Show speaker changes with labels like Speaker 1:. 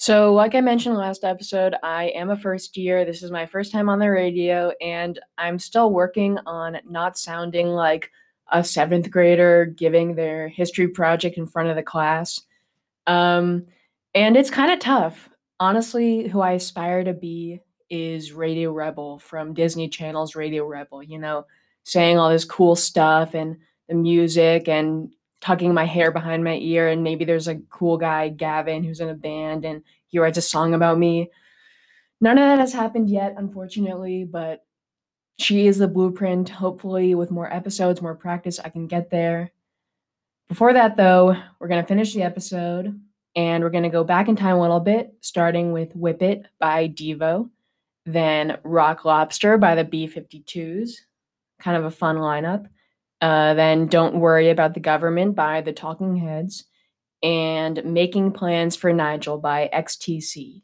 Speaker 1: So, like I mentioned last episode, I am a first year. This is my first time on the radio, and I'm still working on not sounding like a seventh grader giving their history project in front of the class. Um, and it's kind of tough. Honestly, who I aspire to be is Radio Rebel from Disney Channel's Radio Rebel, you know, saying all this cool stuff and the music and tucking my hair behind my ear. And maybe there's a cool guy, Gavin, who's in a band and he writes a song about me. None of that has happened yet, unfortunately, but she is the blueprint. Hopefully, with more episodes, more practice, I can get there. Before that, though, we're going to finish the episode and we're going to go back in time a little bit, starting with Whip It by Devo, then Rock Lobster by the B 52s, kind of a fun lineup. Uh, then Don't Worry About the Government by the Talking Heads, and Making Plans for Nigel by XTC.